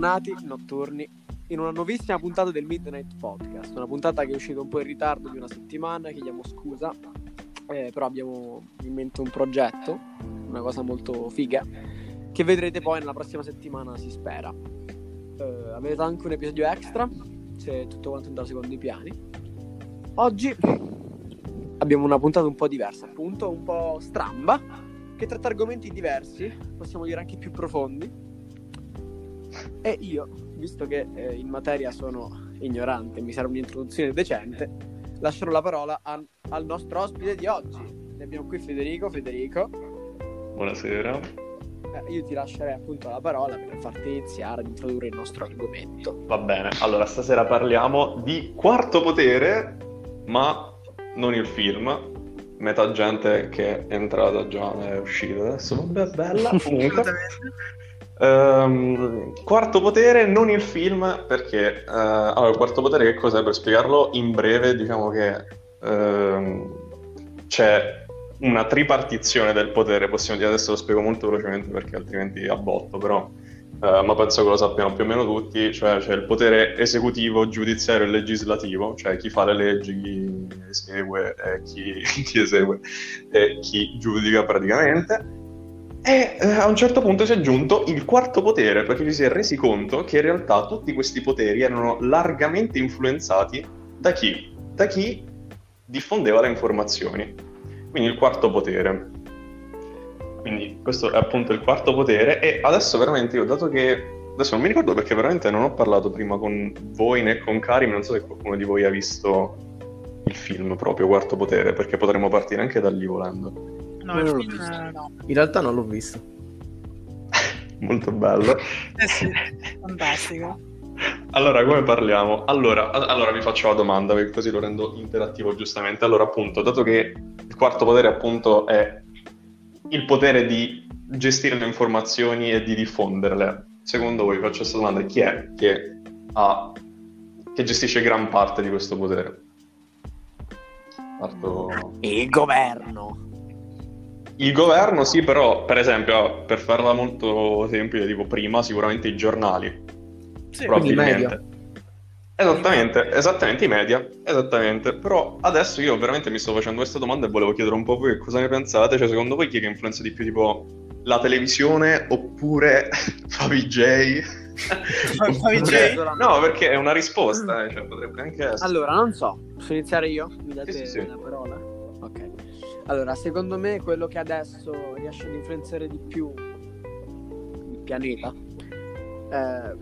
Bentornati notturni in una nuovissima puntata del Midnight Podcast, una puntata che è uscita un po' in ritardo di una settimana, chiediamo scusa, eh, però abbiamo in mente un progetto, una cosa molto figa, che vedrete poi nella prossima settimana, si spera. Eh, avete anche un episodio extra, se tutto quanto andrà secondo i piani. Oggi abbiamo una puntata un po' diversa, appunto, un po' stramba, che tratta argomenti diversi, possiamo dire anche più profondi. E io, visto che eh, in materia sono ignorante, mi serve un'introduzione decente, lascerò la parola a, al nostro ospite di oggi. Ne abbiamo qui Federico. Federico. Buonasera. Eh, io ti lascerei appunto la parola per farti iniziare ad introdurre il nostro argomento. Va bene, allora stasera parliamo di Quarto Potere, ma non il film. Metà gente che è entrata già è uscita adesso. Vabbè, bella. Comunque. Um, quarto potere, non il film, perché uh, allora, quarto potere che cos'è per spiegarlo in breve? Diciamo che uh, c'è una tripartizione del potere, possiamo dire adesso lo spiego molto velocemente perché altrimenti abbotto, però uh, ma penso che lo sappiano più o meno tutti, cioè c'è il potere esecutivo, giudiziario e legislativo, cioè chi fa le leggi, chi esegue e chi, chi esegue e chi giudica praticamente. E eh, a un certo punto si è aggiunto il quarto potere, perché ci si è resi conto che in realtà tutti questi poteri erano largamente influenzati da chi? Da chi diffondeva le informazioni. Quindi il quarto potere. Quindi questo è appunto il quarto potere e adesso veramente io, dato che... Adesso non mi ricordo perché veramente non ho parlato prima con voi né con Karim, non so se qualcuno di voi ha visto il film proprio Quarto Potere, perché potremmo partire anche da lì volando. No, il film no. In realtà non l'ho visto. Molto bello. Eh sì, fantastico. Allora, come parliamo? Allora, allora vi faccio la domanda, perché così lo rendo interattivo giustamente. Allora, appunto, dato che il quarto potere appunto è il potere di gestire le informazioni e di diffonderle, secondo voi, faccio questa domanda, chi è che, ha, che gestisce gran parte di questo potere? Parto... Il governo. Il governo sì, però per esempio, per farla molto semplice, dico prima, sicuramente i giornali. Sì, probabilmente. Esattamente, esattamente, i media, esattamente. Però adesso io veramente mi sto facendo questa domanda e volevo chiedere un po' voi cosa ne pensate. Cioè, secondo voi chi è che influenza di più, tipo la televisione oppure Favi J? Favi J? No, perché è una risposta, eh, cioè, potrebbe anche essere. Allora, non so, posso iniziare io? Mi date Sì, sì, sì. la parola? Ok. Allora, secondo me quello che adesso riesce ad influenzare di più il pianeta eh,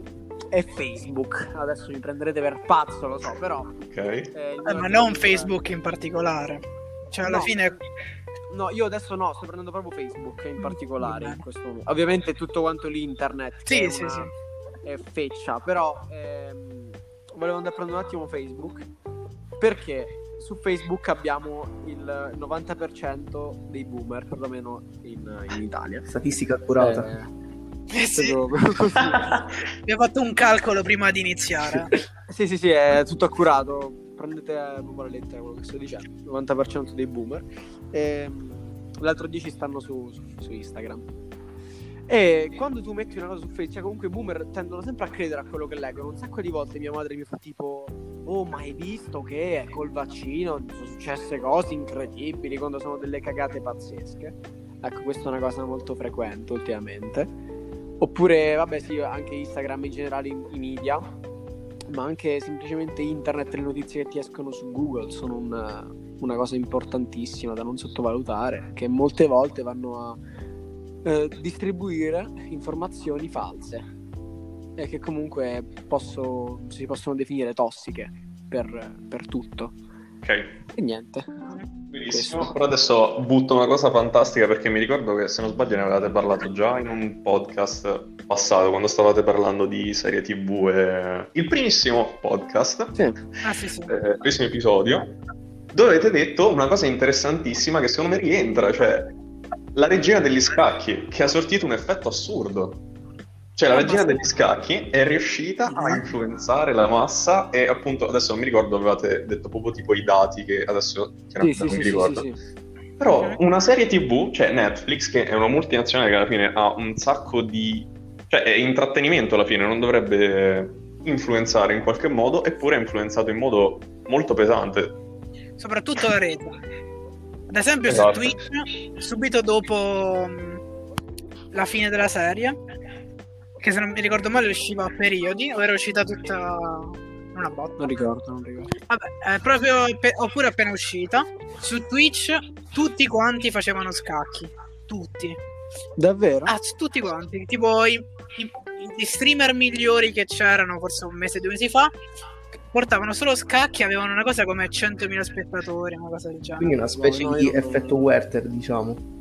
è Facebook. Adesso mi prenderete per pazzo, lo so, però... Ok. eh, Eh, ma non Facebook in particolare. Cioè, alla No. fine... No, io adesso no, sto prendendo proprio Facebook in particolare Bene. in questo momento. Ovviamente tutto quanto l'internet Sì, è, sì, una- sì. è feccia, però ehm, volevo andare a prendere un attimo Facebook perché su Facebook abbiamo il 90% dei boomer, perlomeno in, in Italia. Statistica accurata. Eh, Eh sì, abbiamo fatto un calcolo prima di iniziare. sì, sì, sì, è tutto accurato. Prendete proprio la lettera quello che sto dicendo. 90% dei boomer. Ehm, l'altro 10 stanno su, su- su Instagram. E quando tu metti una cosa su Facebook, cioè comunque i boomer tendono sempre a credere a quello che leggono. Un sacco di volte mia madre mi fa tipo: Oh, ma hai visto che col vaccino sono successe cose incredibili quando sono delle cagate pazzesche? Ecco, questa è una cosa molto frequente ultimamente. Oppure, vabbè, sì, anche Instagram in generale, i media, ma anche semplicemente internet, le notizie che ti escono su Google sono una, una cosa importantissima da non sottovalutare, che molte volte vanno a eh, distribuire informazioni false e che comunque posso- si possono definire tossiche per, per tutto. Ok. E niente. Benissimo, Questo. però adesso butto una cosa fantastica perché mi ricordo che se non sbaglio ne avevate parlato già in un podcast passato quando stavate parlando di serie tv e... il primissimo podcast, Sì. Ah, sì, sì. eh, il primissimo episodio, dove avete detto una cosa interessantissima che secondo me rientra, cioè la regina degli scacchi che ha sortito un effetto assurdo. Cioè la regina degli scacchi è riuscita a influenzare la massa e appunto adesso non mi ricordo avevate detto proprio tipo i dati che adesso chiaramente sì, non sì, mi sì, ricordo. Però Ok. una serie TV, cioè Netflix, che è una multinazionale che alla fine ha un sacco di Cioè, è intrattenimento alla fine, non dovrebbe influenzare in qualche modo, eppure è influenzato in modo molto pesante. Soprattutto la rete. Ad esempio Esatto. su Twitch, subito dopo mh, la fine della serie, che se non mi ricordo male usciva a periodi, o era uscita tutta una botta. Non ricordo, non ricordo. Vabbè, è proprio pe- oppure appena uscita. Su Twitch tutti quanti facevano scacchi. Tutti. Davvero? Ah, tutti quanti. Tipo i, i- i streamer migliori che c'erano forse un mese, due mesi fa. Portavano solo scacchi, avevano una cosa come 100.000 spettatori, una cosa del genere. Quindi una specie No, di effetto Werther, diciamo.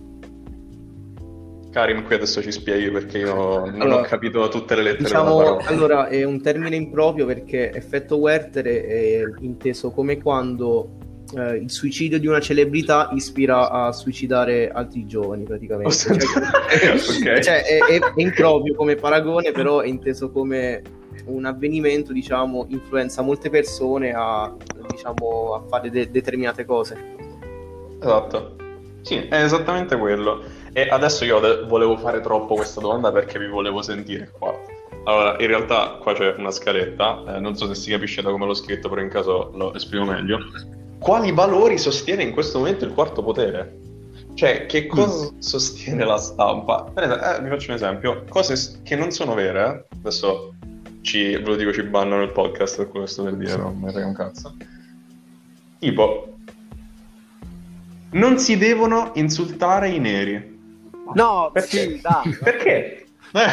Karim, qui adesso ci spieghi perché io non Allora, ho capito tutte le lettere Diciamo, allora è un termine improprio perché effetto Werther è, inteso come quando eh, il suicidio di una celebrità ispira a suicidare altri giovani praticamente. Cioè, Ok. cioè, è, è- è improprio come paragone, però è inteso come un avvenimento, diciamo, influenza molte persone a, diciamo, a fare de- determinate cose. Esatto. Sì, è esattamente quello. E adesso io volevo fare troppo questa domanda perché vi volevo sentire qua. Allora, in realtà qua c'è una scaletta, eh, non so se si capisce da come l'ho scritto, però in caso lo esprimo meglio. Quali valori sostiene in questo momento il quarto potere? Cioè, che cosa sostiene la stampa? Eh, vi faccio un esempio, cose che non sono vere, adesso ci, ve lo dico, ci bannano il podcast per questo per dire, non mi frega un cazzo. Tipo, non si devono insultare i neri. No, Perché? sì, dai. Perché?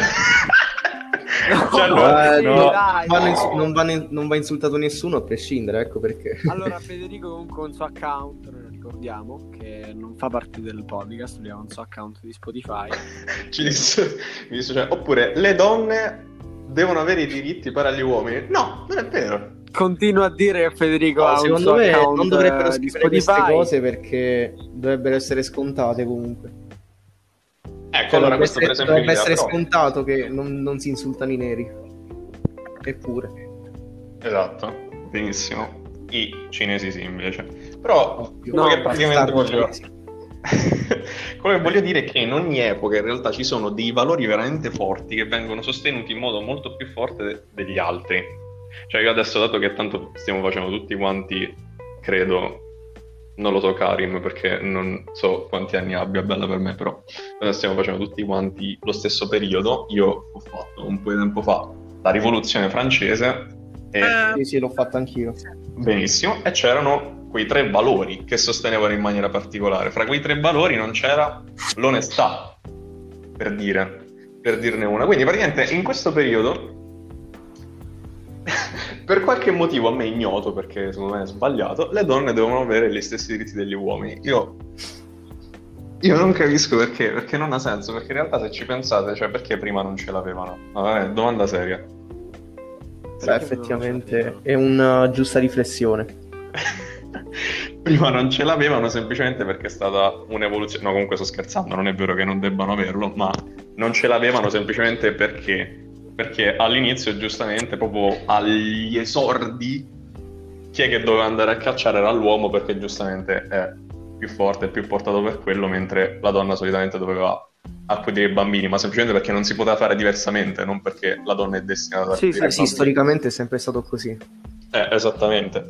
No, Cioè, allora, Eh, no, dai, vanno no. ins- non, vanno- non va insultato nessuno a prescindere, ecco perché. Allora, Federico comunque ha un suo account, lo ricordiamo, che non fa parte del podcast, lui ha un suo account di Spotify. Ci dice, mi dice, cioè, oppure le donne devono avere i diritti pari agli uomini. No, non è vero. Continua a dire che Federico No, ha un secondo suo me account non dovrebbero eh, scrivere queste cose perché dovrebbero essere scontate comunque. Ecco, Cioè, allora questo per essere, esempio dovrebbe essere però- scontato che non, non si insultano i neri. Eppure. Esatto, benissimo. I cinesi sì, invece. Però Ovvio. quello No, che praticamente voglio... quello che voglio dire è che in ogni epoca in realtà ci sono dei valori veramente forti che vengono sostenuti in modo molto più forte de- degli altri. Cioè io adesso, dato che tanto stiamo facendo tutti quanti, credo, non lo so Karim perché non so quanti anni abbia, bella per me però, adesso stiamo facendo tutti quanti lo stesso periodo, io ho fatto un po' di tempo fa la rivoluzione francese e Eh, Sì, sì, l'ho fatto anch'io. Benissimo, e c'erano quei tre valori che sostenevano in maniera particolare. Fra quei tre valori non c'era l'onestà, per dire, per dirne una. Quindi praticamente in questo periodo, per qualche motivo a me ignoto, perché secondo me è sbagliato, le donne devono avere gli stessi diritti degli uomini. Io, io non capisco perché, perché non ha senso, perché in realtà se ci pensate, cioè perché prima non ce l'avevano? Vabbè, domanda seria. Beh, effettivamente è una giusta riflessione. Prima non ce l'avevano semplicemente perché è stata un'evoluzione. No, comunque sto scherzando, non è vero che non debbano averlo, ma non ce l'avevano semplicemente perché. Perché all'inizio, giustamente, proprio agli esordi, chi è che doveva andare a cacciare era l'uomo perché giustamente è più forte, più portato per quello, mentre la donna solitamente doveva accudire i bambini, ma semplicemente perché non si poteva fare diversamente, non perché la donna è destinata a Sì, sì, bambini. storicamente è sempre stato così. Eh, esattamente.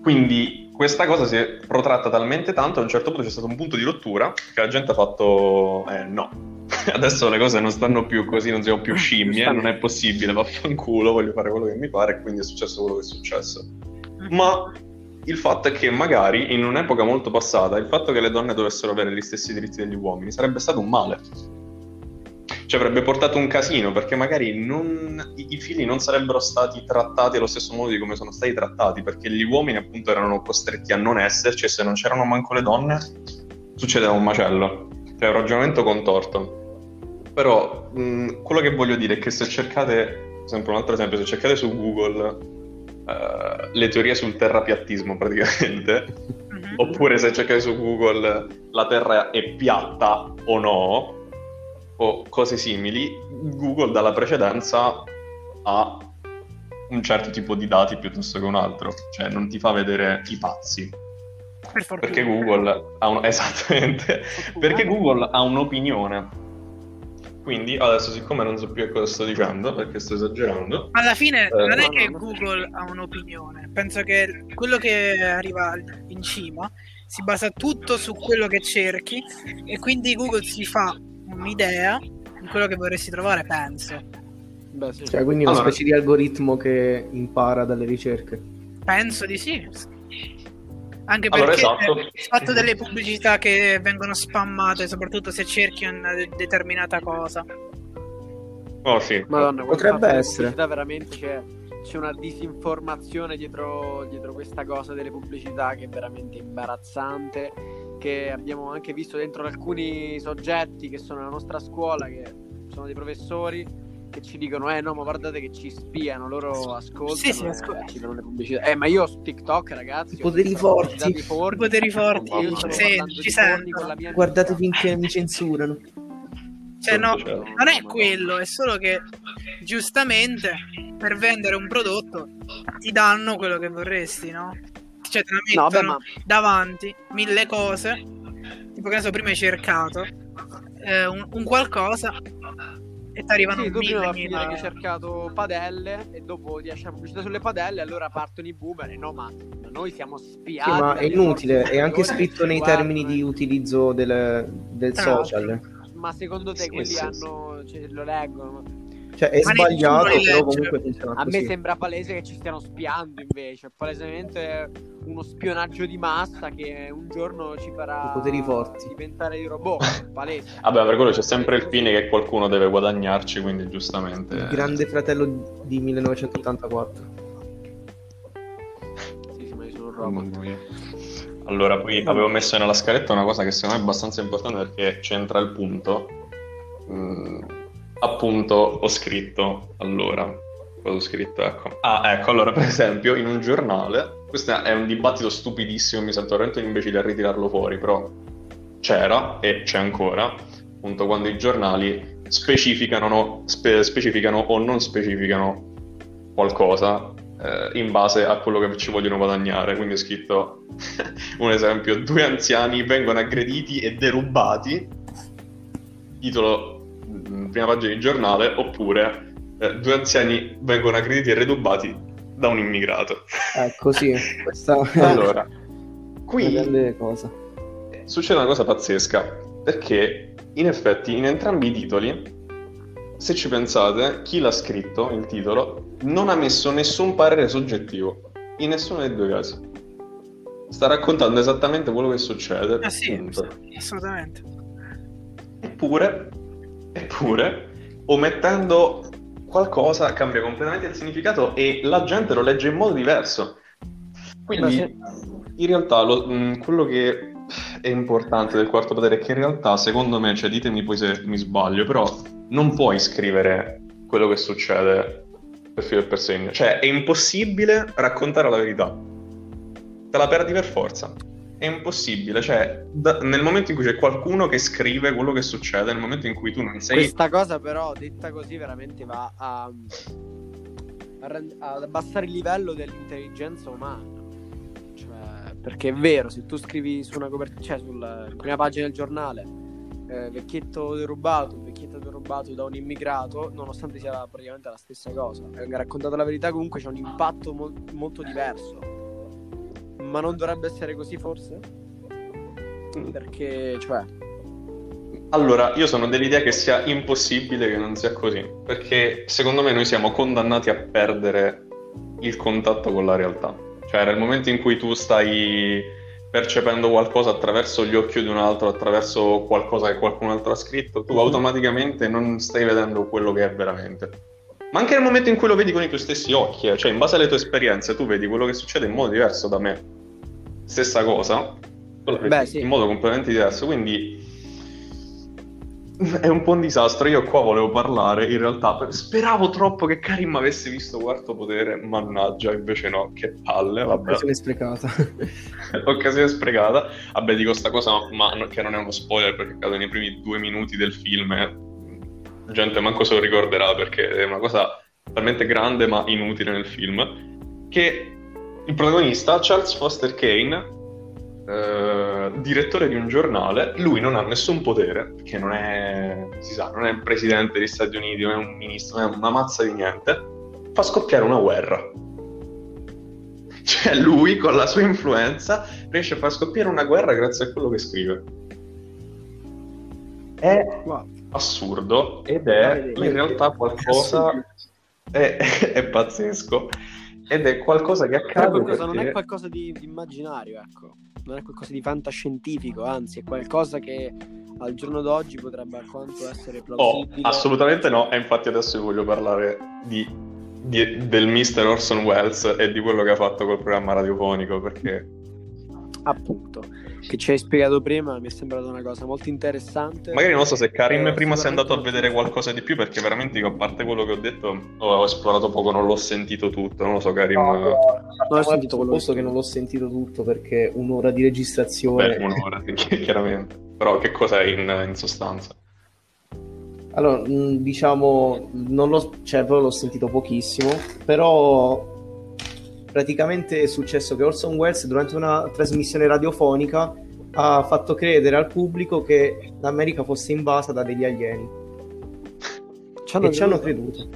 Quindi questa cosa si è protratta talmente tanto, a un certo punto c'è stato un punto di rottura che la gente ha fatto eh, no. Adesso le cose non stanno più così, non siamo più scimmie, non è possibile, vaffanculo, voglio fare quello che mi pare, e quindi è successo quello che è successo. Ma il fatto è che magari in un'epoca molto passata il fatto che le donne dovessero avere gli stessi diritti degli uomini sarebbe stato un male. Ci avrebbe portato un casino perché magari non- i, i figli non sarebbero stati trattati allo stesso modo di come sono stati trattati perché gli uomini appunto erano costretti a non esserci e se non c'erano manco le donne succedeva un macello. Cioè un ragionamento contorto. Però mh, quello che voglio dire è che se cercate, esempio un altro esempio, se cercate su Google eh, le teorie sul terrapiattismo praticamente, mhm. oppure se cercate su Google la Terra è piatta o no, o cose simili, Google dà la precedenza a un certo tipo di dati piuttosto che un altro, cioè non ti fa vedere i pazzi, Per perché Google ha un... esattamente, perché Google ha un'opinione. Quindi adesso, siccome non so più che cosa sto dicendo, perché sto esagerando, Alla fine Eh, non è che. Google ha un'opinione, penso che quello che arriva in cima si basa tutto su quello che cerchi e quindi Google si fa un'idea di quello che vorresti trovare, penso. Beh, sì. Cioè, quindi una Allora- specie di algoritmo che impara dalle ricerche. Penso di sì. Anche Allora, perché esatto. il fatto delle pubblicità che vengono spammate, soprattutto se cerchi una de- determinata cosa. oh sì, Madonna, Potrebbe essere. veramente c'è, c'è una disinformazione dietro, dietro questa cosa delle pubblicità che è veramente imbarazzante. Che abbiamo anche visto dentro alcuni soggetti che sono nella nostra scuola, che sono dei professori che ci dicono: Eh no, ma guardate che ci spiano, loro ascoltano. Sì, sì, e ascol- ci danno le pubblicità. Eh, ma io su TikTok, ragazzi, Poteri forti. forni. Poteri forti, Io sì, ci di forni sento. con la mia Guardate finché mi censurano. Cioè, no, non è quello, è solo che giustamente per vendere un prodotto ti danno quello che vorresti, no? Cioè, te la No, vabbè, mettono ma davanti mille cose, tipo che ne so, prima hai cercato eh, un, un qualcosa e ti arrivano Sì, tu prima a finire che hai cercato padelle e dopo ti esce la pubblicità sulle padelle, allora partono i boomer e no, ma, noi siamo spiati. Sì, ma è inutile, è anche scritto nei termini di utilizzo del, del Ah, social. Ma secondo te Sì, quelli sì, sì. hanno, cioè, lo leggono? Cioè, è Ma sbagliato, li però legge. comunque funziona A me così. sembra palese che ci stiano spiando invece, è palesemente uno spionaggio di massa che un giorno ci farà I poteri forti. diventare di robot, palese. Vabbè, per quello c'è sempre il fine che qualcuno deve guadagnarci, quindi giustamente... Il grande fratello di 1984. Sì, sì, ma io sono un robot. Allora, poi avevo messo nella scaletta una cosa che secondo me è abbastanza importante perché c'entra il punto. Mm, appunto, ho scritto, allora, cosa ho scritto? Ecco. Ah, ecco, allora, per esempio, in un giornale, questo è un dibattito stupidissimo, mi sento veramente imbecille a ritirarlo fuori, però c'era e c'è ancora, appunto, quando i giornali specificano, no- spe- specificano o non specificano qualcosa eh, in base a quello che ci vogliono guadagnare. Quindi ho scritto un esempio: due anziani vengono aggrediti e derubati. Titolo prima pagina di giornale, oppure eh, due anziani vengono aggrediti e redubati da un immigrato. Ecco, sì, questa Allora, è una qui succede una cosa pazzesca perché in effetti in entrambi i titoli se ci pensate chi l'ha scritto il titolo non ha messo nessun parere soggettivo in nessuno dei due casi sta raccontando esattamente quello che succede Ah sì, assolutamente. eppure eppure omettendo qualcosa cambia completamente il significato e la gente lo legge in modo diverso quindi in realtà lo- mh, quello che è importante del quarto potere è che in realtà, secondo me, cioè ditemi poi se mi sbaglio, però non puoi scrivere quello che succede per filo e per segno. Cioè è impossibile raccontare la verità. Te la perdi per forza. È impossibibile, cioè da- nel momento in cui c'è qualcuno che scrive quello che succede, nel momento in cui tu non sei... Questa cosa però, detta così, veramente va a, a rend- ad abbassare il livello dell'intelligenza umana. Cioè, perché è vero, se tu scrivi su una copertina, cioè sulla prima pagina del giornale, eh, vecchietto derubato, vecchietto derubato da un immigrato, nonostante sia praticamente la stessa cosa, e venga raccontata la verità, comunque c'è un impatto mol- molto diverso. Ma non dovrebbe essere così, forse? Perché, cioè, Allora, io sono dell'idea che sia impossibile che non sia così, perché secondo me noi siamo condannati a perdere il contatto con la realtà. Cioè, nel momento in cui tu stai percependo qualcosa attraverso gli occhi di un altro, attraverso qualcosa che qualcun altro ha scritto, tu automaticamente non stai vedendo quello che è veramente. Ma anche nel momento in cui lo vedi con i tuoi stessi occhi, eh, cioè in base alle tue esperienze, tu vedi quello che succede in modo diverso da me. Stessa cosa, Beh, sì. in modo completamente diverso. Quindi è un po' un disastro. Io qua volevo parlare, in realtà, per- speravo troppo che Karim avesse visto Quarto Potere, mannaggia, invece no, che palle, vabbè. Occasione sprecata. Occasione sprecata. Vabbè, dico sta cosa, ma che non è uno spoiler perché cade nei primi due minuti del film. e La gente manco se lo ricorderà perché è una cosa talmente grande ma inutile nel film. Che il protagonista, Charles Foster Kane, eh, direttore di un giornale, lui non ha nessun potere, perché non è, si sa, non è il presidente degli Stati Uniti, non è un ministro, non è una mazza di niente, fa scoppiare una guerra. Cioè lui con la sua influenza riesce a far scoppiare una guerra grazie a quello che scrive. È assurdo ed è in realtà qualcosa è, è pazzesco ed è qualcosa che accade qualcosa non è perché qualcosa di, di immaginario, ecco. Non è qualcosa di fantascientifico, anzi, è qualcosa che al giorno d'oggi potrebbe alquanto essere Oh, plausibile. assolutamente no, e infatti adesso io voglio parlare di, di- del mister Orson Welles e di quello che ha fatto col programma radiofonico, perché Appunto, che ci hai spiegato prima, mi è sembrata una cosa molto interessante. magari non so se Karim Eh, prima si è andato a vedere qualcosa di più, perché veramente io, a parte quello che ho detto, ho esplorato poco, non l'ho sentito tutto, non lo so Karim, No, Non ho sentito quello presupposto che- non l'ho sentito tutto perché un'ora di registrazione. beh, un'ora, chiaramente, però che cos'è in, in sostanza? Allora, mh, diciamo, non l'ho, cioè, proprio l'ho sentito pochissimo, però praticamente è successo che Orson Welles durante una trasmissione radiofonica ha fatto credere al pubblico che l'America fosse invasa da degli alieni Ci hanno e ci hanno creduto.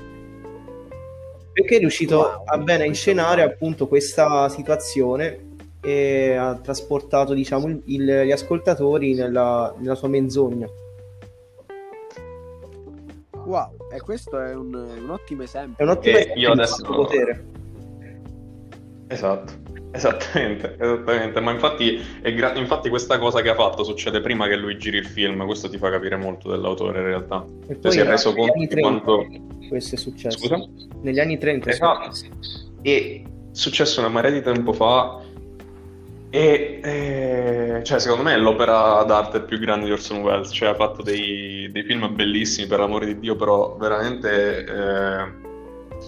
Perché è riuscito Wow, a bene a inscenare appunto questa situazione e ha trasportato diciamo il- il- gli ascoltatori nella, nella sua menzogna. Wow, e questo è un, un ottimo esempio. È un ottimo E esempio io di adesso- potere. Esatto, esattamente, esattamente. Ma infatti, è gra- infatti questa cosa che ha fatto succede prima che lui giri il film, questo ti fa capire molto dell'autore in realtà. E Cioè, poi si è reso conto di 30 quanto... questo è successo. Scusa? Negli anni 30 è Esatto. E è successo una marea di tempo fa e eh, cioè, secondo me è l'opera d'arte più grande di Orson Welles, cioè ha fatto dei, dei film bellissimi per l'amore di Dio, però veramente... eh,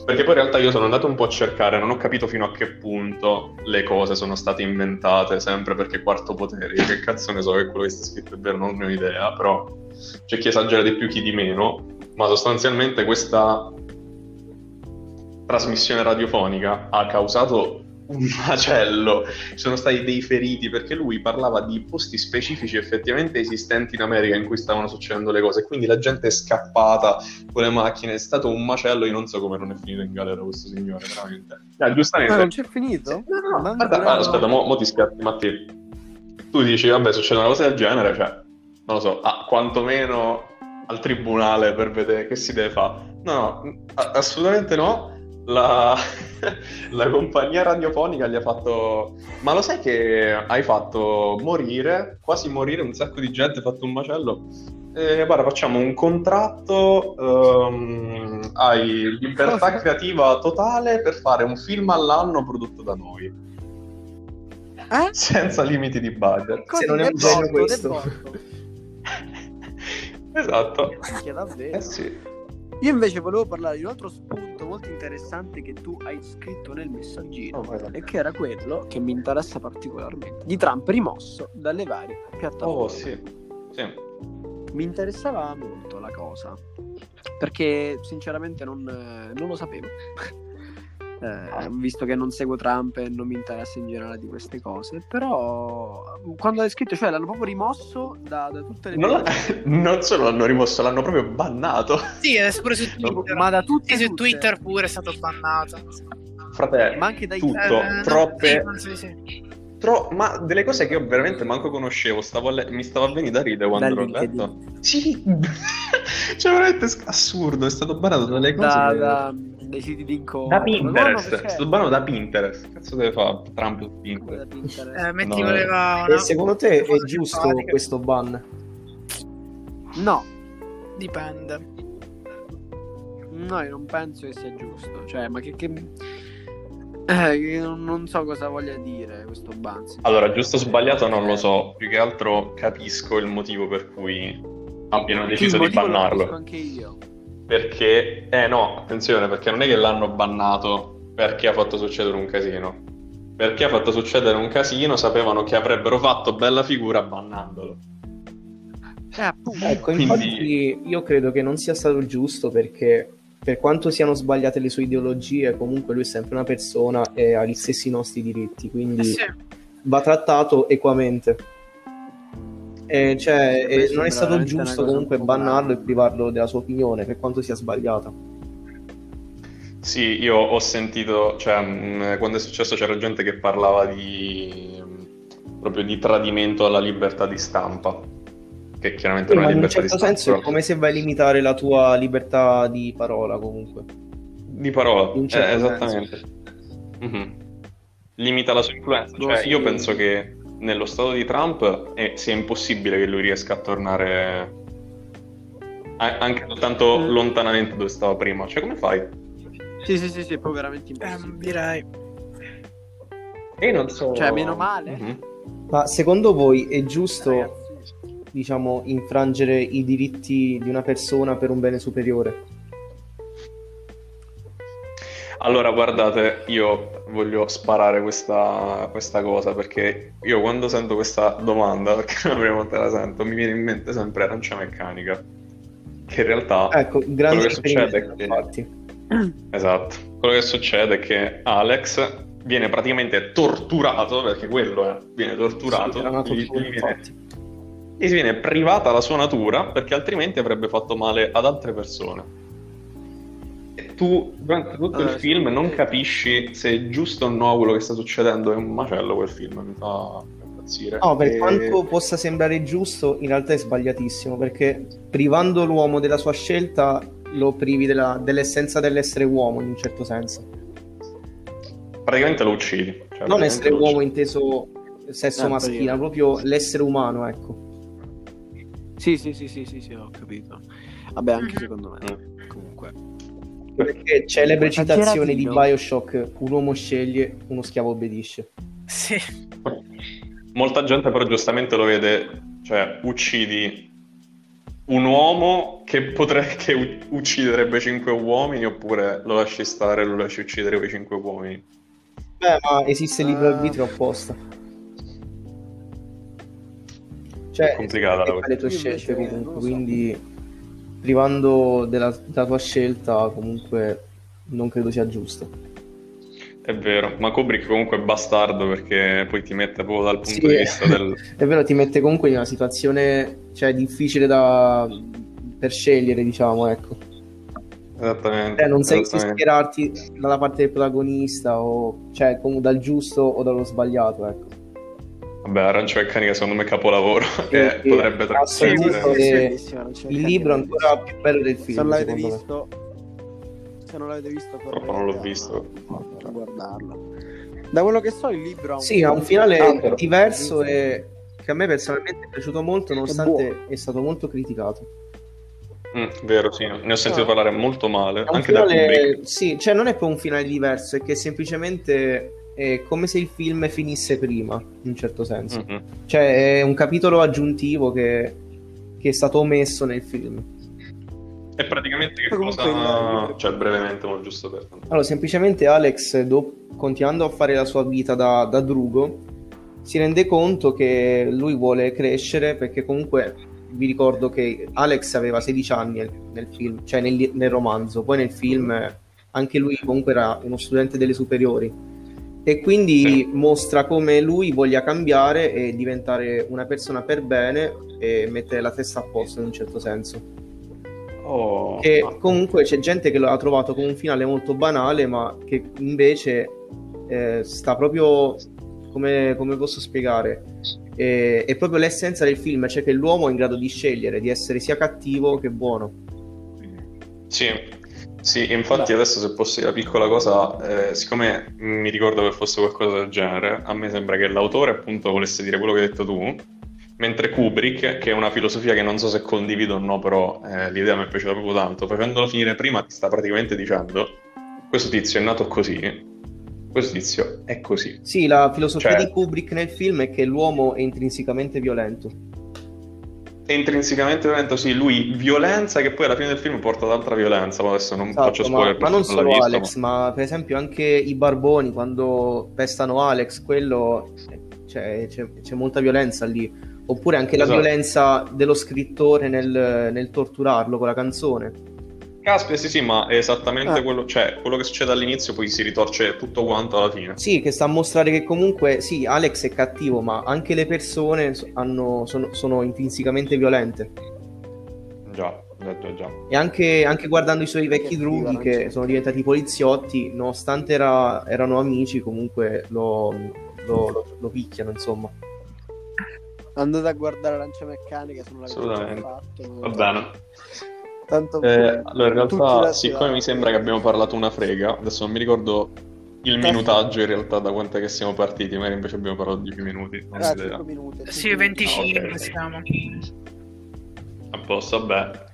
perché poi in realtà io sono andato un po' a cercare, non ho capito fino a che punto le cose sono state inventate, sempre perché quarto potere, che cazzo ne so che quello che sta scritto è vero, non ne ho idea, però c'è chi esagera di più, chi di meno, ma sostanzialmente questa trasmissione radiofonica ha causato un macello, ci sono stati dei feriti perché lui parlava di posti specifici effettivamente esistenti in America in cui stavano succedendo le cose, quindi la gente è scappata con le macchine, è stato un macello, io non so come non è finito in galera questo signore, veramente. Ah, giustamente. non c'è finito? No, no, no, guarda, ah, aspetta, mo, mo ti schiatti, Matti. Tu dici, vabbè, succede una cosa del genere, cioè, non lo so, ah, quantomeno al tribunale per vedere che si deve fare. No, no, assolutamente no. La, la compagnia radiofonica gli ha fatto... Ma lo sai che hai fatto morire, quasi morire un sacco di gente, hai fatto un macello? Eh, guarda, facciamo un contratto, ehm, hai libertà Cosa? creativa totale per fare un film all'anno prodotto da noi, Eh? senza limiti di budget. Così, non è un genio questo. esatto. Minchia, davvero. Eh sì. Io invece volevo parlare di un altro spunto molto interessante che tu hai scritto nel messaggino. Oh. E che era quello che mi interessa particolarmente di Trump rimosso dalle varie piattaforme. Oh, sì. Sì. Mi interessava molto la cosa perché sinceramente non, eh, non lo sapevo. Eh, visto che non seguo Trump e non mi interessa in generale di queste cose, però quando hai scritto, cioè l'hanno proprio rimosso da, da tutte le Non, la- non solo l'hanno rimosso, l'hanno proprio bannato. Sì, adesso pure su Twitter. ma da tutte Sì, su tutte. Twitter pure è stato bannato. Fratello, ma anche dai tutto, Eh, no, troppe... sì, penso di sì. tro- ma delle cose che io veramente manco conoscevo, stavo a le- mi stava a venire da ridere quando l'ho letto. Sì, cioè veramente assurdo, è stato banato dalle cose da, che- da- siti di incontro da No, no, Pinterest, è stato banato da Pinterest. Cazzo deve fare Trump su Pinterest? da Pinterest. Eh, metti No, voleva E una- secondo te è giusto questo ban? No, Dipende. no, io non penso che sia giusto. Cioè, ma che, che... Eh, non- so cosa voglia dire questo ban. Allora, giusto o sbagliato non lo so, più che altro capisco il motivo per cui abbiano deciso di lo bannarlo. capisco anche io. Perché, eh no, attenzione, perché non è che l'hanno bannato perché ha fatto succedere un casino. Perché ha fatto succedere un casino, sapevano che avrebbero fatto bella figura bannandolo. Eh. Ecco, Quindi- infatti io credo che non sia stato giusto perché per quanto siano sbagliate le sue ideologie, comunque lui è sempre una persona e ha gli stessi nostri diritti, Eh quindi sì. va trattato equamente. E cioè, A me e non sembra è stato giusto comunque un bannarlo e privarlo della sua opinione, per quanto sia sbagliata. Sì, io ho sentito, cioè, mh, quando è successo c'era gente che parlava di mh, proprio di tradimento alla libertà di stampa, che chiaramente Sì, non è in un libertà di certo stampa, senso è però- come se vai a limitare la tua libertà di parola comunque. di parola, in un eh, certo esattamente. Mhm. Limita la sua influenza, cioè sì. io penso che nello stato di Trump è- sia impossibile che lui riesca a tornare a- anche soltanto Mm. lontanamente dove stava prima, cioè come fai? Sì, sì, sì, sì, è proprio veramente Ehm, impossibile. direi. E non so... Cioè, meno male. Mhm. Ma secondo voi è giusto, Ragazzi, diciamo, infrangere i diritti di una persona per un bene superiore? Allora, guardate, io voglio sparare questa, questa cosa perché io quando sento questa domanda, perché la prima volta la sento, mi viene in mente sempre arancia meccanica, che in realtà Ecco, grande quello che succede è che... infatti. Esatto, quello che succede è che Alex viene praticamente torturato, perché quello è, viene torturato, Sì, gli- gli viene- gli viene privata la sua natura perché altrimenti avrebbe fatto male ad altre persone. Tu durante tutto il Eh, film non capisci se è giusto o no quello che sta succedendo, è un macello quel film, mi fa impazzire. No, per E- quanto possa sembrare giusto, in realtà è sbagliatissimo, perché privando l'uomo della sua scelta lo privi della- dell'essenza dell'essere uomo, in un certo senso. Praticamente lo uccidi. Cioè, Non essere uomo inteso sesso Eh, maschile, proprio l'essere umano, ecco. Sì, sì, sì, sì, sì, sì, ho capito. Vabbè, anche Mhm. secondo me. Comunque. Perché celebre citazione di. Bioshock, un uomo sceglie, uno schiavo obbedisce. Sì. Molta gente però giustamente lo vede, cioè uccidi un uomo che, potre- che u- ucciderebbe cinque uomini oppure lo lasci stare e lo lasci uccidere quei cinque uomini. Beh, ma esiste il libero Ah. arbitrio apposta. Cioè, È complicata la cosa. le tue scelte comunque, so. quindi privando della, della tua scelta comunque non credo sia giusto. È vero, ma Kubrick comunque è bastardo perché poi ti mette proprio dal punto Sì, di vista del... è vero, ti mette comunque in una situazione cioè, difficile da... per scegliere, diciamo, ecco. Esattamente. Cioè, non sai se schierarti dalla parte del protagonista o cioè comunque dal giusto o dallo sbagliato, ecco. Vabbè, Arancia Meccanica secondo me è capolavoro e Sì, potrebbe tranquillamente... Eh, Sì, sì, non c'è Il libro è da ancora più bello del Se film, non l'avete visto, se non l'avete visto, Purtroppo non l'ho visto. a guardarlo. Da quello che so, il libro ha un, Sì, ha un finale Ah, però. diverso e che a me personalmente è piaciuto molto, nonostante buono. è stato molto criticato. Mm, vero, sì, ne ho sentito Ah. parlare molto male, È un anche da finale, Kubrick. sì, cioè non è poi un finale diverso, è che semplicemente è come se il film finisse prima, in un certo senso. Mhm. Cioè è un capitolo aggiuntivo che, che è stato omesso nel film. E praticamente che Comunque cosa... Cioè, brevemente, ma giusto per... Allora, semplicemente Alex, do- continuando a fare la sua vita da, da drugo, si rende conto che lui vuole crescere perché comunque vi ricordo che Alex aveva 16 anni nel, nel film, cioè nel, nel romanzo, poi nel film anche lui comunque era uno studente delle superiori e quindi Sì. mostra come lui voglia cambiare e diventare una persona per bene e mettere la testa a posto in un certo senso. Oh, Che ah. comunque c'è gente che lo ha trovato come un finale molto banale, ma che invece eh, sta proprio come, come posso spiegare? Eh, è proprio l'essenza del film, cioè che l'uomo è in grado di scegliere di essere sia cattivo che buono. Sì, sì, infatti adesso se posso dire una piccola cosa, eh, siccome mi ricordo che fosse qualcosa del genere, a me sembra che l'autore appunto volesse dire quello che hai detto tu, mentre Kubrick, che è una filosofia che non so se condivido o no, però eh, l'idea mi è piaciuta proprio tanto, facendolo finire prima ti sta praticamente dicendo questo tizio è nato così, questo tizio è così. Sì, la filosofia Cioè- di Kubrick nel film è che l'uomo è intrinsecamente violento. È intrinsecamente violento, sì, lui violenza che poi alla fine del film porta ad altra violenza, ma adesso non faccio Esatto, spoiler ma, ma non solo visto, Alex, ma per esempio anche i barboni quando pestano Alex, quello cioè, c'è, c'è molta violenza lì. Oppure anche la Esatto. violenza dello scrittore nel, nel torturarlo con la canzone. Caspita, sì, sì, ma è esattamente Ah. quello, cioè, quello che succede all'inizio, poi si ritorce tutto quanto alla fine. Sì, che sta a mostrare che comunque sì, Alex è cattivo, ma anche le persone so- hanno- sono, sono intrinsecamente violente. Già, già, già. E anche, anche guardando i suoi vecchi Che drughi che sono diventati poliziotti, nonostante era- erano amici, comunque lo, lo- lo- lo picchiano, insomma. Andate a guardare Arancia Meccanica, sono la Assolutamente. fatto. Va bene. Tanto Eh, allora, in realtà, siccome mi sembra che abbiamo parlato una frega, adesso non mi ricordo il Eh. minutaggio in realtà da quant'è che siamo partiti, magari invece abbiamo parlato 10 minuti. Non Ah. 5 minuti. Sì, cinque 25 ok. siamo. A posto, vabbè.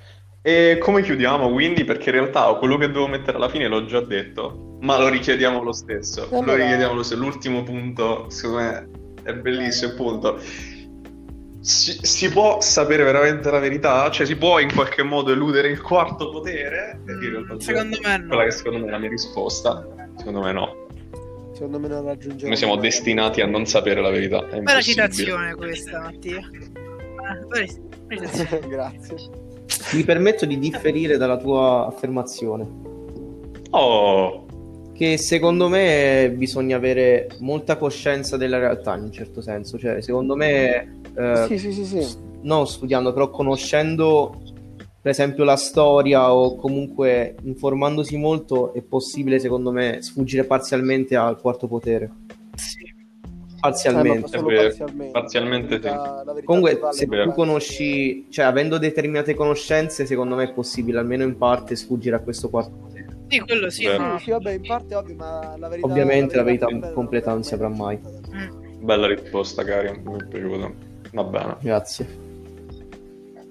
E come chiudiamo quindi? Perché in realtà quello che devo mettere alla fine l'ho già detto, ma lo richiediamo lo stesso. Lo Allora- richiediamo lo stesso. L'ultimo punto, secondo me, è bellissimo. Appunto, si, si può sapere veramente la verità? Cioè, si può in qualche modo eludere il quarto potere? Realtà Secondo me no. quella che secondo me è la mia risposta. Secondo me no. Secondo me non raggiungiamo. Noi siamo destinati a non sapere la verità. È Bella citazione questa, Mattia. Bella- bella citazione. Grazie. Mi permetto di differire dalla tua affermazione, Oh, che secondo me bisogna avere molta coscienza della realtà in un certo senso, cioè secondo me eh, Sì, sì, sì, sì. non studiando, però conoscendo per esempio la storia o comunque informandosi molto è possibile secondo me sfuggire parzialmente al quarto potere. Sì. Parzialmente. Eh, parzialmente. Parzialmente La verità- la Comunque, totale se tu conosci, cioè avendo determinate conoscenze, secondo me è possibile almeno in parte sfuggire a questo quarto potere. Sì, quello sì, ma... Sì, vabbè, in parte è ovvio, ma la verità... Ovviamente la verità completa completa non si avrà mai. bella risposta, cari. Mi è piaciuto. Va bene. Grazie.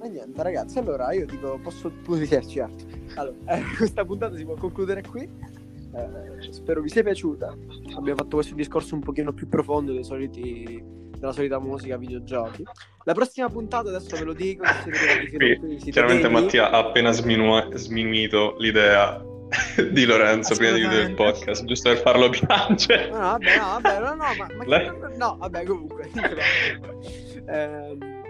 E niente, ragazzi, allora io dico, posso pure dirci altro. Allora, eh, questa puntata si può concludere qui. Eh, spero vi sia piaciuta. Abbiamo fatto questo discorso un pochino più profondo dei soliti, della solita musica videogiochi. La prossima puntata, adesso ve lo dico, se siete qui, siete Chiaramente. Mattia ha appena sminua- sminuito l'idea di Lorenzo prima di chiudere il podcast, giusto per farlo piangere. No, no, vabbè, no, vabbè, no, no, ma, ma Lei- che- no, vabbè, comunque. Ehm,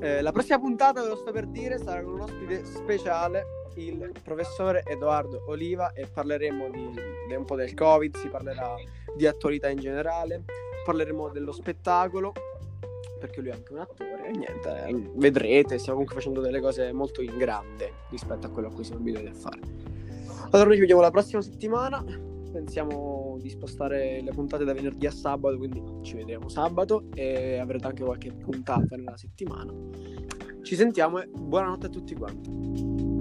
eh, la prossima puntata, ve lo sto per dire, sarà con un ospite speciale, il professore Edoardo Oliva, e parleremo di, di un po' del Covid, si parlerà di attualità in generale, parleremo dello spettacolo, perché lui è anche un attore, e niente, eh, vedrete, stiamo comunque facendo delle cose molto in grande rispetto a quello a cui siamo abituati a fare. Allora ci vediamo la prossima settimana. Pensiamo di spostare le puntate da venerdì a sabato, quindi ci vedremo sabato e avrete anche qualche puntata nella settimana. Ci sentiamo e buonanotte a tutti quanti.